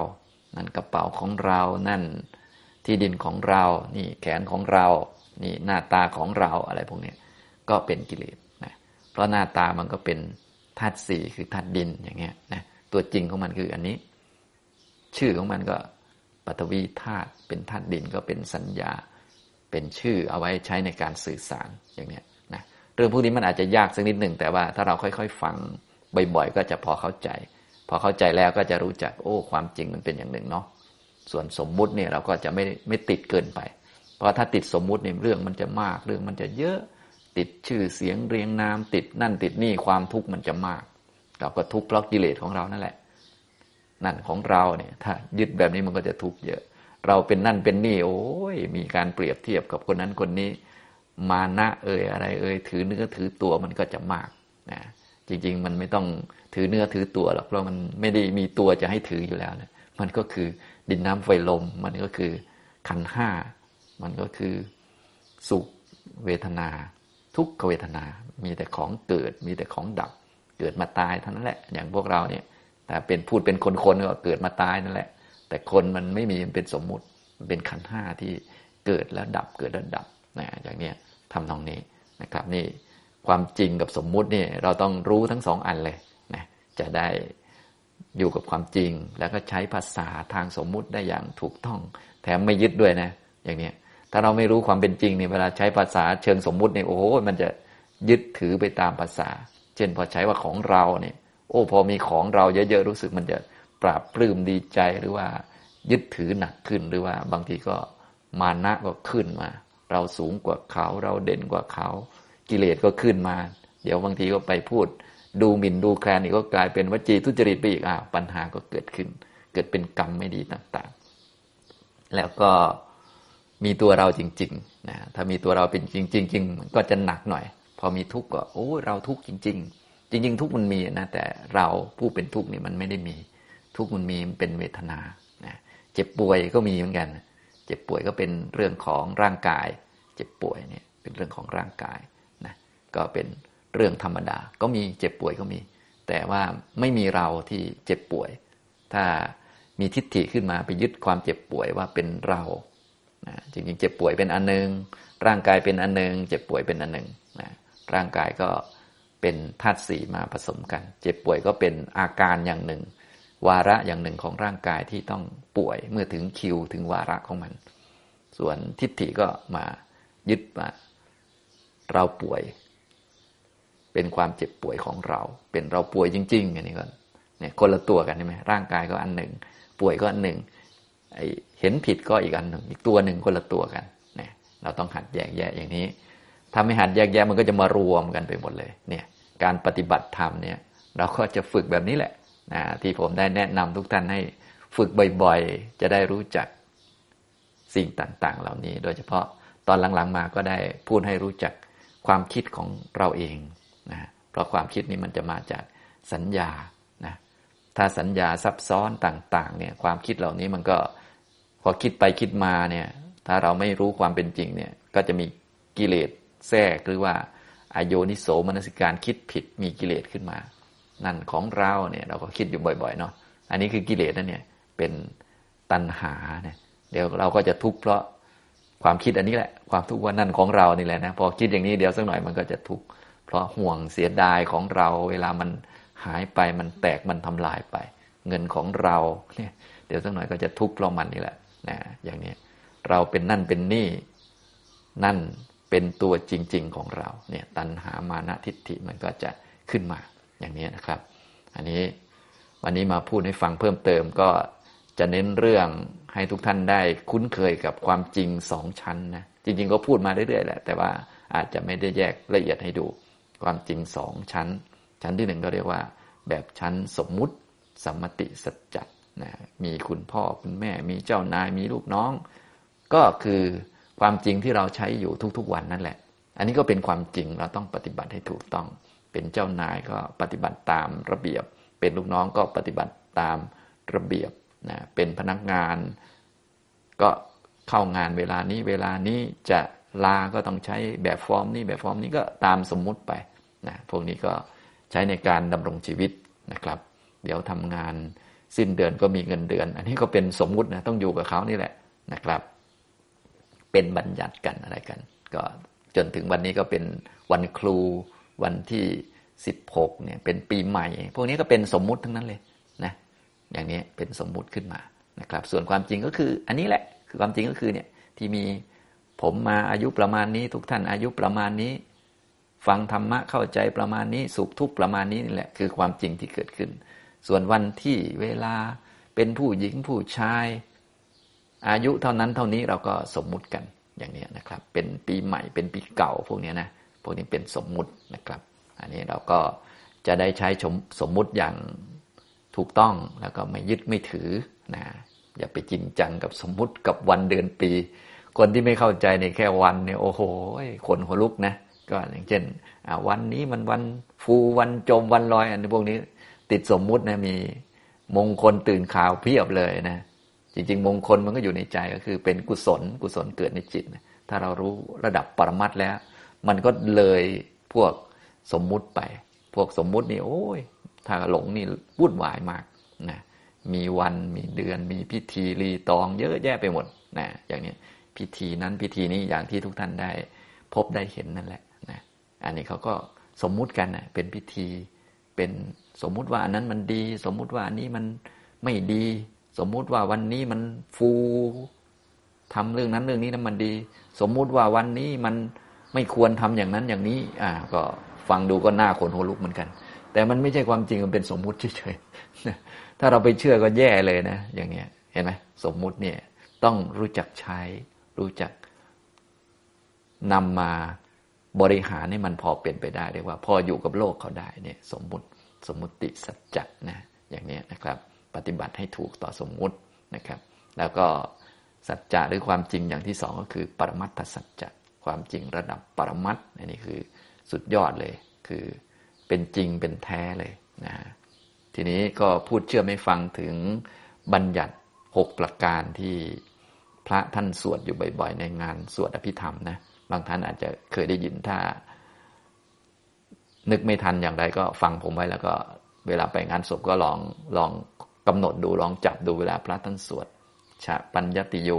นั่นกระเป๋าของเรานั่นที่ดินของเรา นี่แขนของเรา นี่หน้าตาของเราอะไรพวกนี้ก็เป็นกิเลส เพราะหน้าตามันก็เป็นธาตุสี่คือธาตุดินอย่างเงี้ยนะตัวจริงของมันคืออันนี้ ชื่อของมันก็ปฐวีธาตุเป็นธาตุดินก็เป็นสัญญา เป็นชื่อเอาไว้ใช้ในการสื่อสารอย่างเนี้ยนะเรื่องพวกนี้มันอาจจะยากสักนิดหนึ่งแต่ว่าถ้าเราค่อยๆ ฟังบ่อยๆก็จะพอเข้าใจ พอเข้าใจแล้วก็จะรู้จักโอ้ความจริงมันเป็นอย่างหนึ่งเนาะส่วนสมมุติเนี่ยเราก็จะไม่ไม่ติดเกินไป เพราะถ้าติดสมมุติเนี่ยเรื่องมันจะมากเรื่องมันจะเยอะ ติดชื่อเสียงเรียงนาม ติดนั่นติดนี่ความทุกข์มันจะมาก เราก็ทุกข์เพราะกิเลสของเรานั่นแหละ นั่นของเราเนี่ยถ้ายึดแบบนี้มันก็จะทุกข์เยอะ เราเป็นนั่นเป็นนี่โอ้ยมีการเปรียบเทียบกับคนนั้นคนนี้ มานะเอ่ยอะไร เอ่ยถือเนื้อถือตัวมันก็จะมากนะจริง ๆ มันไม่ต้องถือเนื้อถือตัวหรอกเพราะมันไม่ได้มีตัวจะให้ถืออยู่แล้วนะมันก็คือดินน้ำไฟลม มันก็คือขันห้า มันก็คือสุขเวทนา ทุกขเวทนา มีแต่ของเกิด มีแต่ของดับ เกิดมาตายเท่านั้นแหละ อย่างพวกเราเนี่ย แต่เป็นพูดเป็นคนๆก็เกิดมาตายนั่นแหละ แต่คนมันไม่มีมันเป็นสมมุติ มันเป็นขันห้าที่เกิดแล้วดับ เกิดแล้วดับนะอย่างเนี้ยทำตรงนี้นะครับ นี่ความจริงกับสมมุตินี่เราต้องรู้ทั้งสองอันเลยนะจะได้อยู่กับความจริงแล้วก็ใช้ภาษาทางสมมุติได้อย่างถูกต้อง แถมไม่ยึดด้วยนะ อย่างเนี้ย ถ้าเราไม่รู้ความเป็นจริงเนี่ยเวลาใช้ภาษาเชิงสมมุติเนี่ยโอ้โหมันจะยึดถือไปตามภาษา เช่นพอใช้ว่าของเราเนี่ย โอ้พอมีของเราเยอะๆรู้สึกมันจะปราบปลื้มดีใจหรือว่ายึดถือหนักขึ้นหรือว่าบางทีก็มานะก็ขึ้นมา เราสูงกว่าเขาเราเด่นกว่าเขา กิเลสก็ขึ้นมา เดี๋ยวบางทีก็ไปพูด ดูหมิ่นดูแคลนอีกก็กลายเป็นวจีทุจริตไปอีกอ่าวปัญหาก็เกิดขึ้น เกิดเป็นกรรมไม่ดีต่างๆ แล้วก็ มีตัวเราจริงๆนะถ้ามีตัวเราเป็นจริงจริงๆก็จะหนักหน่อย พอมีทุกข์ก็โอ้เราทุกข์จริง ๆ จริง ๆ ทุกข์มันมีนะแต่เราผู้เป็นทุกข์นี่มันไม่ได้มี ทุกข์มันมีมันเป็นเวทนานะเจ็บป่วยก็มีเหมือนกัน เจ็บป่วยก็เป็นเรื่องของร่างกาย เจ็บป่วยเนี่ยเป็นเรื่องของร่างกายนะก็เป็นเรื่องธรรมดา ก็มีเจ็บป่วยก็มี แต่ว่าไม่มีเราที่เจ็บป่วย ถ้ามีทิฏฐิขึ้นมาไปยึดความเจ็บป่วยว่าเป็นเรา นะจริงๆ เจ็บป่วยเป็นอันหนึ่งร่างกายเป็นอันหนึ่งเจ็บป่วยเป็นอันหนึ่งนะร่างกายก็เป็นธาตุสี่มาผสมกัน เจ็บป่วยก็เป็นอาการอย่างหนึ่ง วาระอย่างหนึ่งของร่างกายที่ต้องป่วยเมื่อถึงคิวถึงวาระของมัน ส่วนทิฏฐิก็มายึดมาเราป่วย เป็นความเจ็บป่วยของเรา เป็นเราป่วยจริง ๆ อันนี้ก็เนี่ยคนละตัวกันใช่ไหมร่างกายก็อันหนึ่ง ป่วยก็อันหนึ่งไอ เห็นผิดก็อีกอันหนึ่งอีกตัวหนึ่งคนละตัวกันเนี่ยเราต้องหัดแยกแยะอย่างนี้ ถ้าไม่หัดแยกแยะมันก็จะมารวมกันไปหมดเลยเนี่ยการปฏิบัติธรรมเนี่ยเราก็จะฝึกแบบนี้แหละนะที่ผมได้แนะนำทุกท่านให้ฝึกบ่อยๆ จะได้รู้จักสิ่งต่างๆ เหล่านี้ โดยเฉพาะตอนหลังๆมาก็ได้พูดให้รู้จักความคิดของเราเองนะเพราะความคิดนี้มันจะมาจากสัญญานะถ้าสัญญาซับซ้อนต่างๆเนี่ยความคิดเหล่านี้มันก็ พอคิดไปคิดมาเนี่ย ถ้าเราไม่รู้ความเป็นจริงเนี่ย ก็จะมีกิเลสแทรกหรือว่าอายโยนิโสมนสิการคิดผิดมีกิเลสขึ้นมา นั่นของเราเนี่ยเราก็คิดอยู่บ่อยๆเนาะอันนี้คือกิเลสนั่นเนี่ยเป็นตัณหาเนี่ยเดี๋ยวเราก็จะทุกข์เพราะความคิดอันนี้แหละ ความทุกข์ว่านั่นของเรานี่แหละนะพอคิดอย่างนี้เดี๋ยวสักหน่อยมันก็จะทุกข์เพราะห่วงเสียดายของเรา เวลามันหายไปมันแตกมันทำลายไป เงินของเราเนี่ยเดี๋ยวสักหน่อยก็จะทุกข์เพราะมันนี่แหละ นะอย่างนี้เราเป็นนั่นเป็นนี่นั่นเป็นตัวจริง ๆของเราเนี่ยตัณหามานะทิฏฐิมันก็จะขึ้นมาอย่างนี้นะครับ อันนี้วันนี้มาพูดให้ฟังเพิ่มเติมก็จะเน้นเรื่องให้ทุกท่านได้คุ้นเคยกับความจริงสองชั้นนะจริง ๆ ก็พูดมาเรื่อยๆแหละแต่ว่าอาจจะไม่ได้แยกละเอียดให้ดูความจริงสองชั้น ชั้นที่หนึ่งก็เรียกว่า แบบชั้นสมมุติสัมมติสัจจ นะมีคุณพ่อคุณแม่ มีเจ้านายมีลูกน้อง ก็คือความจริงที่เราใช้อยู่ทุกๆวันนั่นแหละ อันนี้ก็เป็นความจริงเราต้องปฏิบัติให้ถูกต้อง เป็นเจ้านายก็ปฏิบัติตามระเบียบ เป็นลูกน้องก็ปฏิบัติตามระเบียบนะเป็นพนักงาน ก็เข้างานเวลานี้เวลานี้จะลา ก็ต้องใช้แบบฟอร์มนี้แบบฟอร์มนี้ก็ตามสมมุติไปนะพวกนี้ก็ใช้ในการดำรงชีวิตนะครับ เดี๋ยวทำงาน สิ้นเดือนก็มีเงินเดือน อันนี้ก็เป็นสมมุตินะต้องอยู่กับเขานี่แหละนะครับ เป็นบัญญัติกันอะไรกัน ก็จนถึงวันนี้ก็เป็นวันครูวันที่16เนี่ยเป็นปีใหม่ พวกนี้ก็เป็นสมมุติทั้งนั้นเลยนะอย่างนี้เป็นสมมุติขึ้นมานะครับ ส่วนความจริงก็คือ อันนี้แหละคือความจริงก็คือเนี่ยที่มีผมมาอายุประมาณนี้ ทุกท่านอายุประมาณนี้ ฟังธรรมะเข้าใจประมาณนี้ สุขทุกข์ประมาณนี้นี่แหละ คือความจริงที่เกิดขึ้น ส่วนวันที่เวลาเป็นผู้หญิงผู้ชาย อายุเท่านั้นเท่านี้เราก็สมมุติกันอย่างนี้นะครับ เป็นปีใหม่เป็นปีเก่าพวกนี้นะพวกนี้เป็นสมมุตินะครับ อันนี้เราก็จะได้ใช้สมมุติอย่างถูกต้องแล้วก็ไม่ยึดไม่ถือนะอย่าไปจริงจังกับสมมุติกับวันเดือนปี คนที่ไม่เข้าใจในแค่วันเนี่ยโอ้โหคนหัวลุกนะก็อย่างเช่นวันนี้มันวันฟูวันจมวันลอยอันพวกนี้ ติดสมมุตินะมีมงคลตื่นข่าวเพียบเลยนะ จริง ๆ มงคลมันก็อยู่ในใจก็คือ เป็นกุศล กุศลเกิดในจิตถ้าเรารู้ระดับปรมัตแล้ว มันก็เลยพวกสมมุติไป พวกสมมุตินี่โอ้ย ถ้าหลงนี่วุ่นวายมากนะมีวันมีเดือน มีพิธีรีตอง เยอะแยะไปหมดนะอย่างนี้พิธีนั้นพิธีนี้อย่างที่ทุกท่านได้ พบได้เห็นนั่นแหละนะอันนี้เขาก็สมมุติกันนะเป็นพิธีเป็น สมมุติว่าอันนั้นมันดี สมมุติว่าอันนี้มันไม่ดี สมมุติว่าวันนี้มันฟูทำเรื่องนั้นเรื่องนี้นั้นมันดี สมมุติว่าวันนี้มันไม่ควรทำอย่างนั้นอย่างนี้ อ่า ก็ฟังดูก็น่าขนหัวลุกเหมือนกัน แต่มันไม่ใช่ความจริงมันเป็นสมมุติเฉยๆถ้าเราไปเชื่อก็แย่เลยนะ อย่างเงี้ย เห็นไหมสมมุติเนี่ย ต้องรู้จักใช้ รู้จักนำมาบริหารให้มันพอเป็นไปได้เรียกว่า พออยู่กับโลกเขาได้เนี่ย สมมุติ สมมุติสัจจะนะอย่างนี้นะครับ ปฏิบัติให้ถูกต่อสมมุตินะครับ แล้วก็สัจจะหรือความจริงอย่างที่สองก็คือ ปรมัตถสัจจะความจริงระดับปรมัตอันนี้คือสุดยอดเลย คือเป็นจริงเป็นแท้เลยนะทีนี้ก็พูดเชื่อไม่ฟังถึงบัญญัติหกประการที่พระท่านสวดอยู่บ่อยๆ ในงานสวดอภิธรรมนะบางท่านอาจจะเคยได้ยินถ้า นึกไม่ทันอย่างไรก็ฟังผมไว้แล้วก็เวลาไปงานศพก็ลองลองกำหนดดูลองจับดูเวลาพระท่านสวดชะปัญญติโย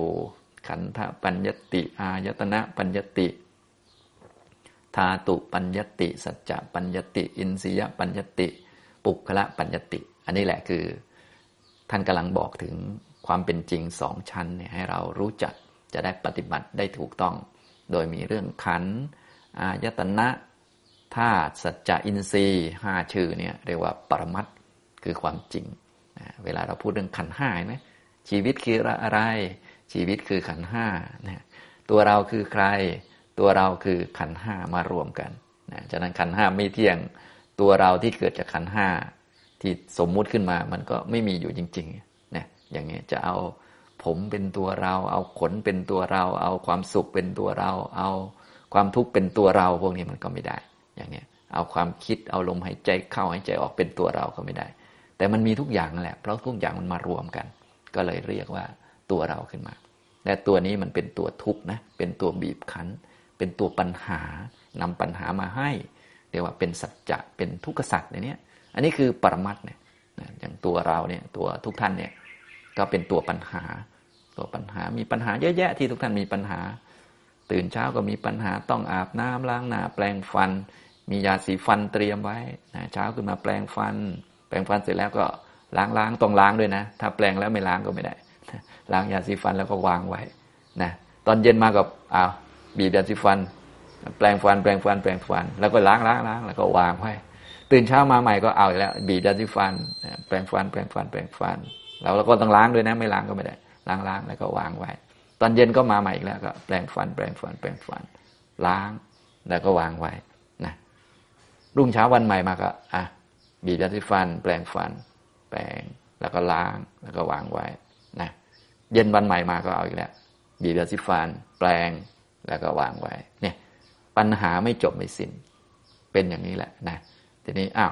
ขันธปัญญติ อายตนะปัญญติธาตุปัญญติ สัจจะปัญญติ อินทรียปัญญติ ปุคละปัญญติ อันนี้แหละคือ ท่านกำลังบอกถึงความเป็นจริงสองชั้นเนี่ยให้เรารู้จักจะได้ปฏิบัติได้ถูกต้อง โดยมีเรื่องขันอายตนะ ธาตุสัจจะอินทรีย์ห้าชื่อเนี่ยเรียกว่าปรมัตคือความจริง เวลาเราพูดเรื่องขันห้าไหมชีวิตคืออะไร ชีวิตคือขันห้านะตัวเราคือใคร ตัวเราคือขันห้ามารวมกันนะฉะนั้นขันห้าไม่เที่ยงตัวเราที่เกิดจากขันห้าที่สมมุติขึ้นมามันก็ไม่มีอยู่จริงๆนะอย่างนี้จะเอาผมเป็นตัวเรา เอาขนเป็นตัวเรา เอาความสุขเป็นตัวเรา เอาความทุกข์เป็นตัวเรา พวกนี้มันก็ไม่ได้ อย่างนี้เอาความคิดเอาลมหายใจเข้าหายใจออกเป็นตัวเราก็ไม่ได้ แต่มันมีทุกอย่างนั่นแหละ เพราะทุกอย่างมันมารวมกัน ก็เลยเรียกว่าตัวเราขึ้นมาและตัวนี้มันเป็นตัวทุกข์นะเป็นตัวบีบคั้น เป็นตัวปัญหานำปัญหามาให้เรียกว่าเป็นสัจจะเป็นทุกขสัจในนี้อันนี้คือปรมัตเนี่ยอย่างตัวเราเนี่ยตัวทุกท่านเนี่ยก็เป็นตัวปัญหา ตัวปัญหามีปัญหาเยอะแยะที่ทุกท่านมีปัญหา ตื่นเช้าก็มีปัญหาต้องอาบน้ำล้างหน้าแปลงฟัน มียาสีฟันเตรียมไว้นะเช้าขึ้นมาแปลงฟัน แปรงฟันเสร็จแล้วก็ล้างล้างต้องล้างด้วยนะ ถ้าแปลงแล้วไม่ล้างก็ไม่ได้ล้างยาสีฟันแล้วก็วางไว้นะตอนเย็นมากับอ้าวบีบยาสีฟัน แปลงฟัน แปลงฟัน แปลงฟัน แล้วก็ล้างล้างล้างแล้วก็วางไว้ตื่นเช้ามาใหม่ก็เอาแล้ว บีบยาสีฟัน แปลงฟัน แปลงฟัน แปลงฟันแล้วเราก็ต้องล้างด้วยนะ ไม่ล้างก็ไม่ได้ ล้างล้างแล้วก็วางไว้ ตอนเย็นก็มาใหม่อีกแล้วก็แปลงฟัน แปลงฟัน แปลงฟัน ล้างแล้วก็วางไว้นะรุ่งเช้าวันใหม่มาก็อะบีบยาสีฟัน แปลงฟัน แปลงแล้วก็ล้างแล้วก็วางไว้นะเย็นวันใหม่มาก็เอาอีกแล้วบีบยาสีฟัน แปลงแล้วก็วางไว้ เนี่ย ปัญหาไม่จบไม่สิน้น เป็นอย่างนี้แหละนะทีนี้อ้าว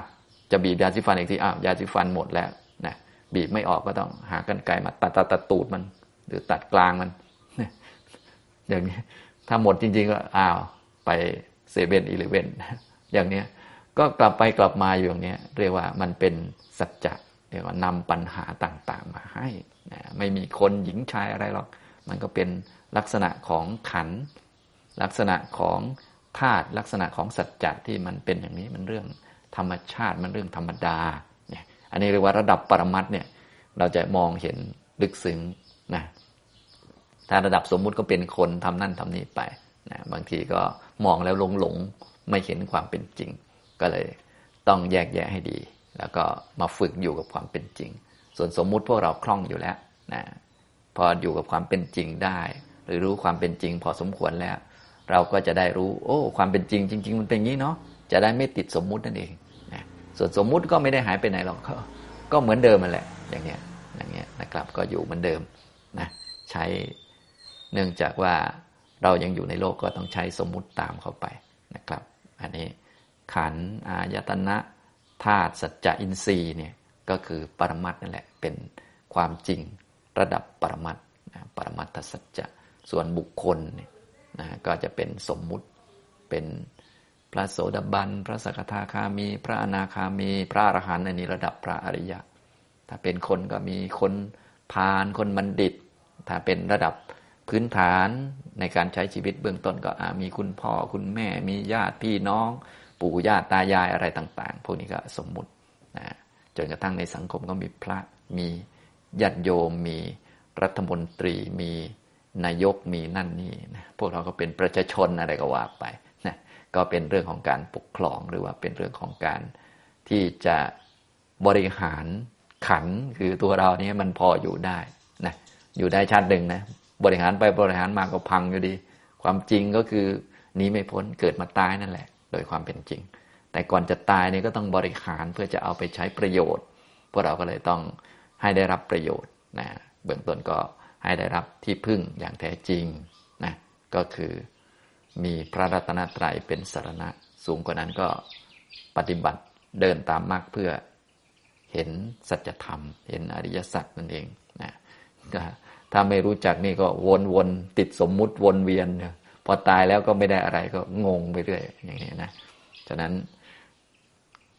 จะบีบยาสีฟันอีกทีอ้าวยาสีฟันหมดแล้วนะบีบไม่ออกก็ต้องหากันไกลมาตัดตัดตัดตูดมัน หรือตัดกลางมัน อย่างนี้ถ้าหมดจริง ๆ ก็อ้าวไปเซเว่นอีเลเว่นอย่างเนี้ยก็กลับไปกลับมาอยู่อย่างนี้เรียกว่ามันเป็นสัจจะเรียกว่านำปัญหาต่างๆมาให้นะไม่มีคนหญิงชายอะไรหรอก มันก็เป็นลักษณะของขัน ลักษณะของธาตุลักษณะของสัจจะที่มันเป็นอย่างนี้มันเรื่องธรรมชาติมันเรื่องธรรมดาเนี่ยอันนี้เรียกว่าระดับปรมัตเนี่ยเราจะมองเห็นลึกซึ้งนะ ถ้าระดับสมมุติก็เป็นคนทำนั่นทำนี่ไปนะบางทีก็มองแล้วหลงหลงไม่เห็นความเป็นจริง ก็เลยต้องแยกแยะให้ดี แล้วก็มาฝึกอยู่กับความเป็นจริง ส่วนสมมุติพวกเราคล่องอยู่แล้วนะพออยู่กับความเป็นจริงได้ หรือรู้ความเป็นจริงพอสมควรแล้ว เราก็จะได้รู้ โอ้ ความเป็นจริง จริง ๆ มันเป็นงี้เนาะจะได้ไม่ติดสมมุตินั่นเองนะส่วนสมมุติก็ไม่ได้หายไปไหนหรอกก็ก็เหมือนเดิมมันแหละ อย่างเงี้ยอย่างเงี้ยนะครับก็อยู่เหมือนเดิมนะใช้ เนื่องจากว่าเรายังอยู่ในโลกก็ต้องใช้สมมุติตามเข้าไปนะครับ อันนี้ขันอายตนะธาตุสัจจะอินทรีย์เนี่ยก็คือปรมัตนั่นแหละเป็นความจริงระดับปรมัตนะปรมัตถสัจจะส่วนบุคคลเนี่ยนะก็จะเป็นสมมุติเป็นพระโสดาบัน พระสกทาคามี พระอนาคามี พระอรหันต์ในนี้ระดับพระอริยะ ถ้าเป็นคนก็มีคนพาลคนบัณฑิต ถ้าเป็นระดับ พื้นฐานในการใช้ชีวิตเบื้องต้นก็มีคุณพ่อคุณแม่มีญาติพี่น้อง ปู่ย่าตายายอะไรต่าง ๆ พวกนี้ก็สมมุตินะจนกระทั่งในสังคมก็มีพระมีญาติโยมมีรัฐมนตรีมีนายกมีนั่นนี่นะพวกเราก็เป็นประชาชนอะไรก็ว่าไปนะก็เป็นเรื่องของการปกครองหรือว่าเป็นเรื่องของการที่จะบริหารขันคือตัวเรานี้มันพออยู่ได้นะอยู่ได้ชาติหนึ่งนะ บริหารไปบริหารมาก็พังอยู่ดี ความจริงก็คือหนีไม่พ้นเกิดมาตายนั่นแหละ โดยความเป็นจริง แต่ก่อนจะตายนี่ก็ต้องบริหารเพื่อจะเอาไปใช้ประโยชน์ พวกเราก็เลยต้องให้ได้รับประโยชน์นะเบื้องต้นก็ให้ได้รับที่พึ่งอย่างแท้จริงนะก็คือมีพระรัตนตรัยเป็นสารณะ สูงกว่านั้นก็ปฏิบัติเดินตามมรรคเพื่อเห็นสัจธรรม เห็นอริยสัจนั่นเองนะ ถ้าไม่รู้จักนี่ก็วนวนติดสมมุติวนเวียนเนี่ยพอตายแล้วก็ไม่ได้อะไรก็งงไปเรื่อยอย่างนี้นะฉะนั้น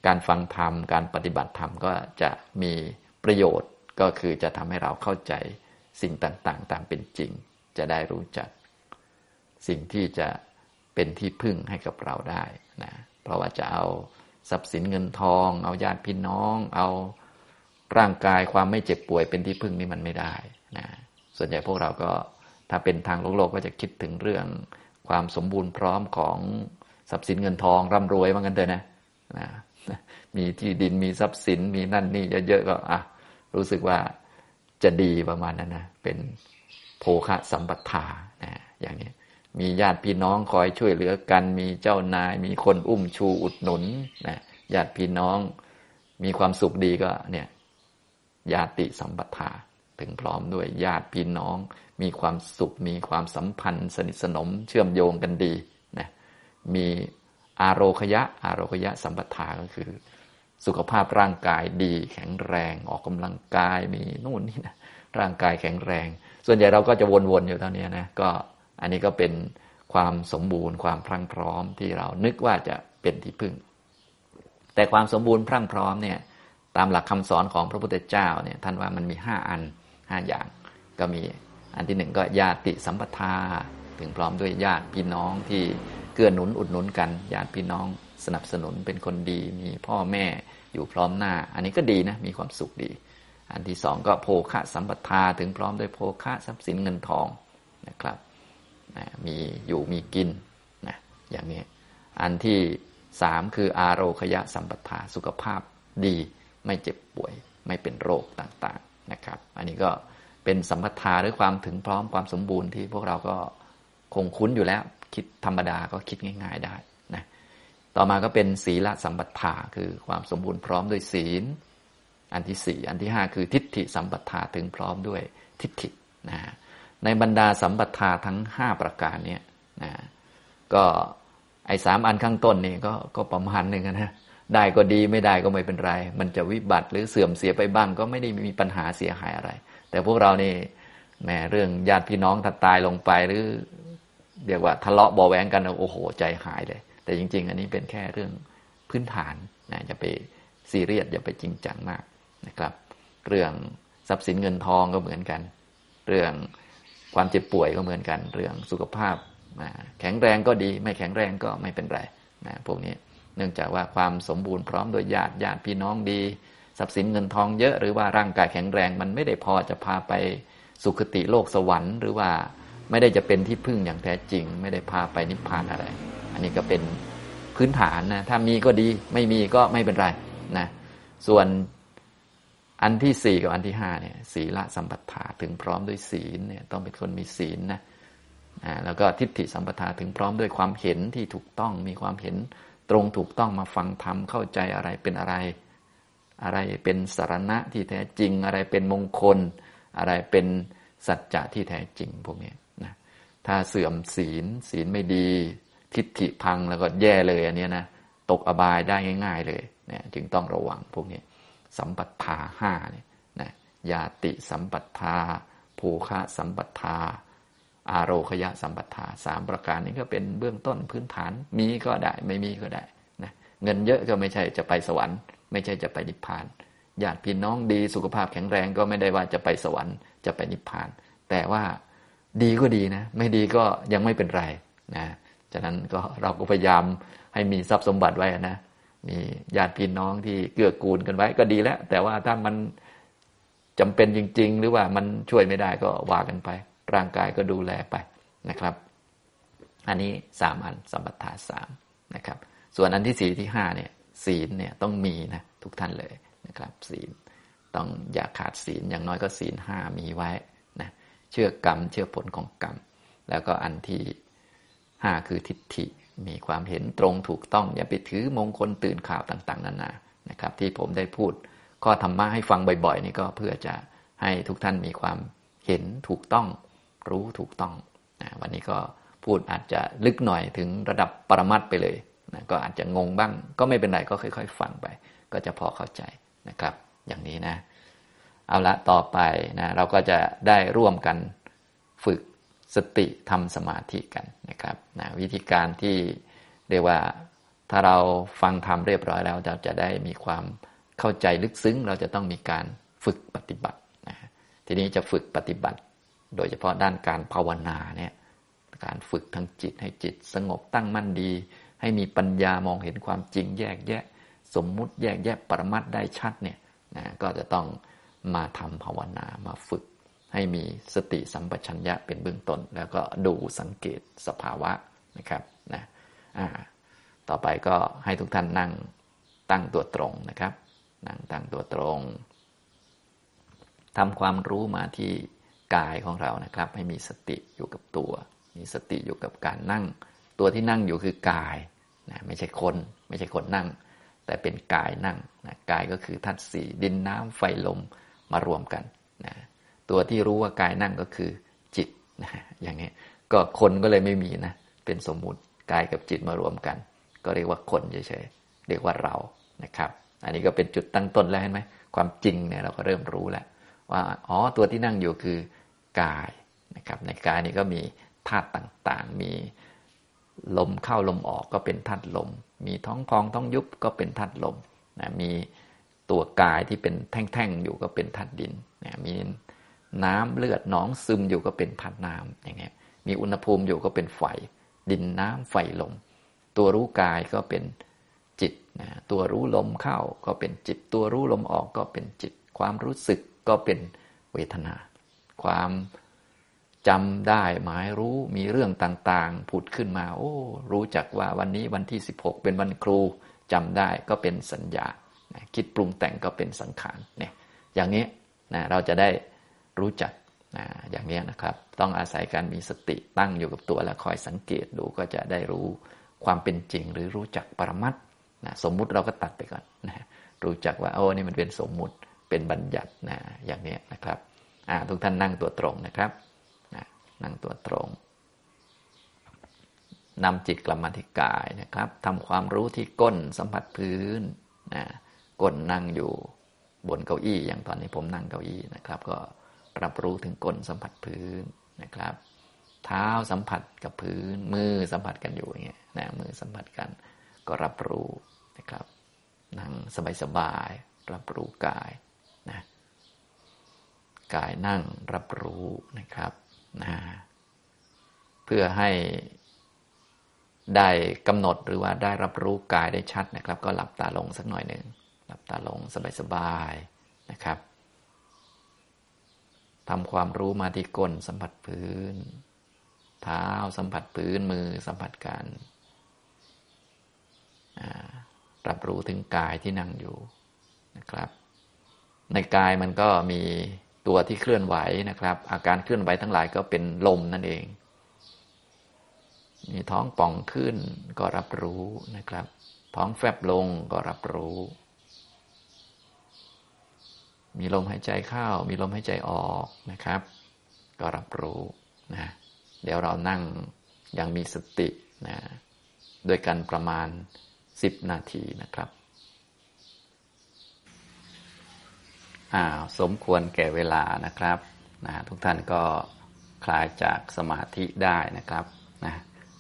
การฟังธรรมการปฏิบัติธรรมก็จะมีประโยชน์ก็คือจะทำให้เราเข้าใจสิ่งต่างๆ ตามเป็นจริง จะได้รู้จัก สิ่งที่จะเป็นที่พึ่งให้กับเราได้นะเพราะว่าจะเอาทรัพย์สินเงินทอง เอาญาติพี่น้อง เอาร่างกายความไม่เจ็บป่วยเป็นที่พึ่งนี่มันไม่ได้นะ ส่วนใหญ่พวกเราก็ถ้าเป็นทางโลกโลกก็จะคิดถึงเรื่องความสมบูรณ์พร้อมของทรัพย์สินเงินทองร่ำรวยว่างั้นเถอะนะนะมีที่ดินมีทรัพย์สินมีนั่นนี่เยอะๆก็อะรู้สึกว่าจะดีประมาณนั้นนะเป็นโภคะสัมปทานะอย่างนี้มีญาติพี่น้องคอยช่วยเหลือกัน มีเจ้านาย มีคนอุ้มชูอุดหนุนนะญาติพี่น้องมีความสุขดีก็เนี่ยญาติสัมปทา ถึงพร้อมด้วยญาติพี่น้อง มีความสุข มีความสัมพันธ์ สนิทสนมเชื่อมโยงกันดีนะมีอารคยะ อารคยะสัมปทาก็คือ สุขภาพร่างกายดี แข็งแรงออกกำลังกายมีนู่นนี่นะร่างกายแข็งแรง ส่วนใหญ่เราก็จะวนๆอยู่เท่านี้นะก็อันนี้ก็เป็นความสมบูรณ์ความพรั่งพร้อมที่เรานึกว่าจะเป็นที่พึ่ง แต่ความสมบูรณ์พรั่งพร้อมเนี่ยตามหลักคำสอนของพระพุทธเจ้าเนี่ยท่านว่ามันมีห้าอัน ห้าอย่าง ก็มีอันที่หนึ่งก็ญาติสัมปทา ถึงพร้อมด้วยญาติพี่น้องที่เกื้อหนุนอุดหนุนกัน ญาติพี่น้องสนับสนุนเป็นคนดี มีพ่อแม่อยู่พร้อมหน้า อันนี้ก็ดีนะ มีความสุขดี อันที่สองก็โภคะสัมปทา ถึงพร้อมด้วยโภคะทรัพย์สินเงินทองนะครับนะมีอยู่มีกินนะอย่างนี้ อันที่สามคืออารคยะสัมปทาสุขภาพดีไม่เจ็บป่วยไม่เป็นโรคต่างๆ นะครับ อันนี้ก็เป็นสัมปทาหรือความถึงพร้อมความสมบูรณ์ที่พวกเราก็คงคุ้นอยู่แล้ว คิดธรรมดาก็คิดง่าย ๆได้นะต่อมาก็เป็นศีลสัมปทาคือความสมบูรณ์พร้อมด้วยศีล อันที่สี่อันที่ห้าคือทิฏฐิสัมปทาถึงพร้อมด้วยทิฏฐินะในบรรดาสัมปทาทั้งห้าประการนี้นะก็ไอ้สามอันข้างต้นนี่ก็ก็ประมาณหนึ่งนะ ได้ก็ดีไม่ได้ก็ไม่เป็นไร มันจะวิบัติหรือเสื่อมเสียไปบ้าง ก็ไม่ได้มีปัญหาเสียหายอะไร แต่พวกเรานี่แหมเรื่องญาติพี่น้องถ้าตายลงไปหรือเรียกว่าทะเลาะบอแวงกันโอ้โหใจหายเลย แต่จริง ๆ อันนี้เป็นแค่เรื่องพื้นฐานนะจะไปซีเรียสอย่าไปจริงจังมากนะครับ เรื่องทรัพย์สินเงินทองก็เหมือนกัน เรื่องความเจ็บป่วยก็เหมือนกัน เรื่องสุขภาพแข็งแรงก็ดี ไม่แข็งแรงก็ไม่เป็นไรนะพวกนี้ เนื่องจากว่าความสมบูรณ์พร้อมโดยญาติญาติพี่น้องดี ทรัพย์สินเงินทองเยอะหรือว่าร่างกายแข็งแรง มันไม่ได้พอจะพาไปสุคติโลกสวรรค์ หรือว่าไม่ได้จะเป็นที่พึ่งอย่างแท้จริง ไม่ได้พาไปนิพพานอะไร อันนี้ก็เป็นพื้นฐานนะถ้ามีก็ดีไม่มีก็ไม่เป็นไรนะส่วนอันที่สี่กับอันที่ห้าเนี่ยศีลสัมปทาถึงพร้อมด้วยศีลเนี่ยต้องเป็นคนมีศีลนะแล้วก็ทิฏฐิสัมปทาถึงพร้อมด้วยความเห็นที่ถูกต้องมีความเห็น ตรงถูกต้องมาฟังธรรมเข้าใจอะไรเป็นอะไร อะไรเป็นสารณะที่แท้จริง อะไรเป็นมงคล อะไรเป็นสัจจะที่แท้จริงพวกนี้นะถ้าเสื่อมศีลศีลไม่ดี ทิฏฐิพังแล้วก็แย่เลยอันนี้นะตกอบายได้ง่าย ๆ เลยเนี่ยจึงต้องระวังพวกนี้สัมปัทาห้าเนี่ยนะยาติสัมปัทาภูคะสัมปัทา อารคยะสัมปทาสามประการนี้ก็เป็นเบื้องต้นพื้นฐานมีก็ได้ ไม่มีก็ได้นะเงินเยอะก็ไม่ใช่จะไปสวรรค์ ไม่ใช่จะไปนิพพานญาติพี่น้องดีสุขภาพแข็งแรงก็ไม่ได้ว่าจะไปสวรรค์จะไปนิพพาน แต่ว่าดีก็ดีนะ ไม่ดีก็ยังไม่เป็นไรนะฉะนั้นก็เราก็พยายามให้มีทรัพย์สมบัติไว้นะมีญาติพี่น้องที่เกื้อกูลกันไว้ก็ดีแล้ว แต่ว่าถ้ามันจำเป็นจริง ๆ หรือว่ามันช่วยไม่ได้ก็ว่ากันไป ร่างกายก็ดูแลไปนะครับ อันนี้สามอันสัมปทาสามนะครับ ส่วนอันที่สี่ที่ห้าเนี่ยศีลเนี่ยต้องมีนะทุกท่านเลยนะครับศีลต้องอย่าขาดศีลอย่างน้อยก็ศีลห้ามีไว้นะเชื่อกรรมเชื่อผลของกรรม แล้วก็อันที่ห้าคือทิฏฐิมีความเห็นตรงถูกต้อง อย่าไปถือมงคลตื่นข่าวต่าง ๆ นานานะครับ ที่ผมได้พูด ข้อธรรมะให้ฟังบ่อย ๆ นี่ก็เพื่อจะให้ทุกท่านมีความเห็นถูกต้อง รู้ถูกต้องนะวันนี้ก็พูดอาจจะลึกหน่อยถึงระดับปรมัตไปเลยนะก็อาจจะงงบ้าง ก็ไม่เป็นไรก็ค่อย ๆ ฟังไป ก็จะพอเข้าใจนะครับ อย่างนี้นะ เอาละต่อไปนะเราก็จะได้ร่วมกันฝึกสติทำสมาธิกันนะครับนะวิธีการที่เรียกว่าถ้าเราฟังทำเรียบร้อยแล้วเราจะได้มีความเข้าใจลึกซึ้ง เราจะต้องมีการฝึกปฏิบัตินะทีนี้จะฝึกปฏิบัติ โดยเฉพาะด้านการภาวนาเนี่ยการฝึกทางจิตให้จิตสงบตั้งมั่นดี ให้มีปัญญามองเห็นความจริงแยกแยะ สมมุติแยกแยะปรมัตได้ชัดเนี่ยนะก็จะต้องมาทำภาวนามาฝึก ให้มีสติสัมปชัญญะเป็นเบื้องต้น แล้วก็ดูสังเกตสภาวะนะครับนะอ่าต่อไปก็ให้ทุกท่านนั่งตั้งตัวตรงนะครับ นั่งตั้งตัวตรงทำความรู้มาที่ กายของเรานะครับ ให้มีสติอยู่กับตัว มีสติอยู่กับการนั่ง ตัวที่นั่งอยู่คือกายนะไม่ใช่คน ไม่ใช่คนนั่ง แต่เป็นกายนั่งนะกายก็คือธาตุสี่ดินน้ำไฟลมมารวมกันนะตัวที่รู้ว่ากายนั่งก็คือจิตนะอย่างนี้ก็คนก็เลยไม่มีนะเป็นสมมุติกายกับจิตมารวมกัน ก็เรียกว่าคนเฉยๆเรียกว่าเรานะครับ อันนี้ก็เป็นจุดตั้งต้นแล้วเห็นไหมความจริงเนี่ยเราก็เริ่มรู้แล้วว่าอ๋อตัวที่นั่งอยู่คือ กายนะครับ ในกายนี้ก็มีธาตุต่างๆ มีลมเข้าลมออกก็เป็นธาตุลม มีท้องพองท้องยุบก็เป็นธาตุลมนะมีตัวกายที่เป็นแท่งๆอยู่ก็เป็นธาตุดินนะมีน้ำเลือดหนองซึมอยู่ก็เป็นธาตุน้ำอย่างเงี้ย มีอุณหภูมิอยู่ก็เป็นไฟ ดินน้ำไฟลม ตัวรู้กายก็เป็นจิตนะตัวรู้ลมเข้าก็เป็นจิต ตัวรู้ลมออกก็เป็นจิต ความรู้สึกก็เป็นเวทนา ความจำได้หมายรู้มีเรื่องต่างๆ ผุดขึ้นมา โอ้ รู้จักว่าวันนี้วันที่ 16 เป็นวันครูจำได้ก็เป็นสัญญา คิดปรุงแต่งก็เป็นสังขารเนี่ยอย่างนี้นะเราจะได้รู้จักนะอย่างนี้นะครับ ต้องอาศัยการมีสติตั้งอยู่กับตัวแล้วคอยสังเกตดูก็จะได้รู้ความเป็นจริงหรือรู้จักปรมัตนะสมมุติเราก็ตัดไปก่อนนะรู้จักว่าโอ้นี่มันเป็นสมมุติเป็นบัญญัตินะอย่างนี้นะครับ ทุกท่านนั่งตัวตรงนะครับนั่งตัวตรงนำจิตกลับมาที่กายนะครับทำความรู้ที่ก้นสัมผัสพื้นนะก้นนั่งอยู่บนเก้าอี้ อย่างตอนนี้ผมนั่งเก้าอี้นะครับ ก็รับรู้ถึงก้นสัมผัสพื้นนะครับ เท้าสัมผัสกับพื้น มือสัมผัสกันอยู่อย่างเงี้ยนะมือสัมผัสกัน ก็รับรู้นะครับ นั่งสบายๆรับรู้กาย กายนั่งรับรู้นะครับนะเพื่อให้ได้กำหนดหรือว่าได้รับรู้กายได้ชัดนะครับ ก็หลับตาลงสักหน่อยหนึ่งหลับตาลงสบายๆนะครับทำความรู้มาที่ก้นสัมผัสพื้น เท้าสัมผัสพื้นมือสัมผัสกันรับรู้ถึงกายที่นั่งอยู่นะครับ ในกายมันก็มี ตัวที่เคลื่อนไหวนะครับ อาการเคลื่อนไหวทั้งหลายก็เป็นลมนั่นเองมีท้องป่องขึ้นก็รับรู้นะครับ ท้องแฟบลงก็รับรู้ มีลมหายใจเข้า มีลมหายใจออกนะครับ ก็รับรู้นะเดี๋ยวเรานั่งอย่างมีสตินะโดยกันประมาณ 10 นาทีนะครับ อ้าวสมควรแก่เวลานะครับนะทุกท่านก็คลายจากสมาธิได้นะครับนะ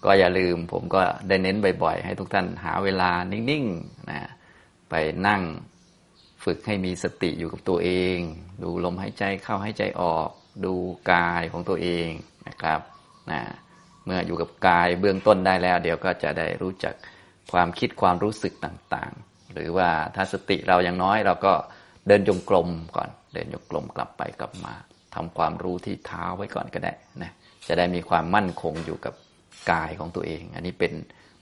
ก็อย่าลืมผมก็ได้เน้นบ่อยๆ ให้ทุกท่านหาเวลานิ่งๆนะไปนั่งฝึกให้มีสติอยู่กับตัวเอง ดูลมหายใจเข้าหายใจออก ดูกายของตัวเองนะครับนะเมื่ออยู่กับกายเบื้องต้นได้แล้ว เดี๋ยวก็จะได้รู้จักความคิดความรู้สึกต่างๆ หรือว่าถ้าสติเรายังน้อยเราก็ เดินจงกรมก่อน เดินจงกรมกลับไปกลับมาทำความรู้ที่เท้าไว้ก่อนก็ได้นะจะได้มีความมั่นคงอยู่กับกายของตัวเอง อันนี้เป็น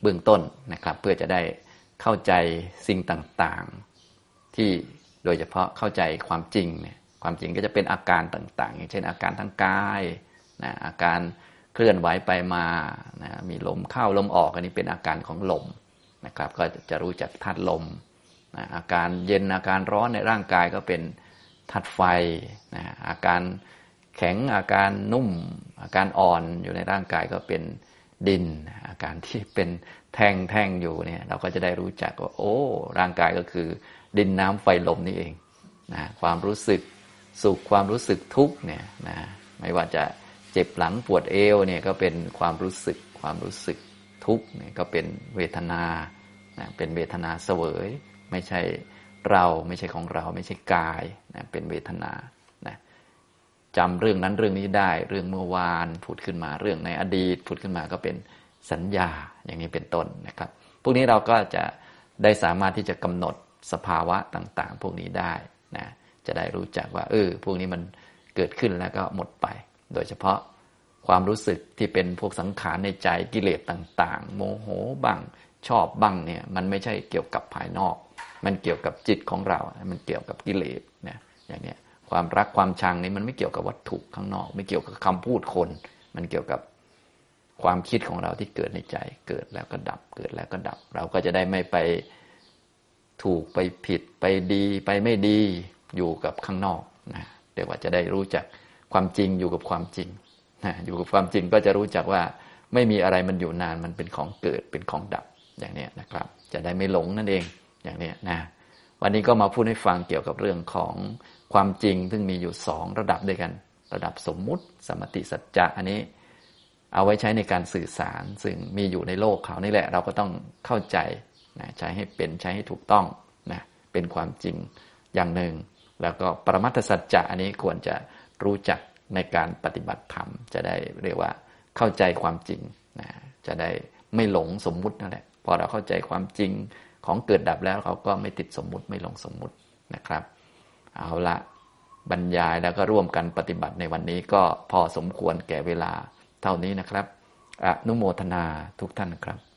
เบื้องต้นนะครับ เพื่อจะได้เข้าใจสิ่งต่างๆ ที่โดยเฉพาะเข้าใจความจริงเนี่ยความจริงก็จะเป็นอาการต่างๆ อย่างเช่นอาการทางกายนะอาการเคลื่อนไหวไปมานะมีลมเข้าลมออก อันนี้เป็นอาการของลมนะครับ ก็จะรู้จักธาตุลม นะอาการเย็นอาการร้อนในร่างกายก็เป็นธาตุไฟนะอาการแข็งอาการนุ่ม อาการอ่อนอยู่ในร่างกายก็เป็นดิน อาการที่เป็นแท่งแท่งอยู่เนี่ยเราก็จะได้รู้จักว่าโอ้ร่างกายก็คือ ดินน้ำไฟลมนี่เองนะความรู้สึกสุขความรู้สึกทุกเนี่ยนะไม่ว่าจะเจ็บหลังปวดเอวเนี่ยก็เป็นความรู้สึกความรู้สึกทุกเนี่ยก็เป็นเวทนานะเป็นเวทนาเสวย ไม่ใช่เราไม่ใช่ของเรา ไม่ใช่กายนะเป็นเวทนาจำเรื่องนั้นเรื่องนี้ได้เรื่องเมื่อวานผุดขึ้นมาเรื่องในอดีตผุดขึ้นมาก็เป็นสัญญาอย่างนี้เป็นต้นนะครับ พวกนี้เราก็จะได้สามารถที่จะกำหนดสภาวะต่างๆ พวกนี้ได้นะจะได้รู้จักว่าเออพวกนี้มันเกิดขึ้นแล้วก็หมดไป โดยเฉพาะความรู้สึกที่เป็นพวกสังขารในใจกิเลสต่าง ๆ โมโหบ้างชอบบ้างเนี่ยมันไม่ใช่เกี่ยวกับภายนอก มันเกี่ยวกับจิตของเรา มันเกี่ยวกับกิเลสนี่ยอย่างเนี้ยความรักความชังนี้มันไม่เกี่ยวกับวัตถุข้างนอก ไม่เกี่ยวกับคำพูดคน มันเกี่ยวกับความคิดของเราที่เกิดในใจ เกิดแล้วก็ดับ เกิดแล้วก็ดับ เราก็จะได้ไม่ไปถูกไปผิดไปดีไปไม่ดีอยู่กับข้างนอกนะเดี๋ยวว่าจะได้รู้จักความจริงอยู่กับความจริงนะอยู่กับความจริงก็จะรู้จักว่าไม่มีอะไรมันอยู่นานมันเป็นของเกิดเป็นของดับอย่างนี้นะครับ จะได้ไม่หลงนั่นเอง อย่างนี้นะวันนี้ก็มาพูดให้ฟังเกี่ยวกับเรื่องของความจริง ซึ่งมีอยู่สองระดับด้วยกัน ระดับสมมุติ สมติสัจจะอันนี้ เอาไว้ใช้ในการสื่อสาร ซึ่งมีอยู่ในโลกเขานี่แหละ เราก็ต้องเข้าใจนะใช้ให้เป็นใช้ให้ถูกต้องนะเป็นความจริงอย่างหนึ่ง แล้วก็ปรมัตถสัจจะอันนี้ควรจะรู้จักในการปฏิบัติธรรม จะได้เรียกว่าเข้าใจความจริงนะจะได้ไม่หลงสมมุตินั่นแหละพอเราเข้าใจความจริง ของเกิดดับแล้วเขาก็ไม่ติดสมมุติไม่หลงสมมุตินะครับ เอาละบรรยายแล้วก็ร่วมกันปฏิบัติในวันนี้ก็พอสมควรแก่เวลาเท่านี้นะครับอนุโมทนาทุกท่านครับ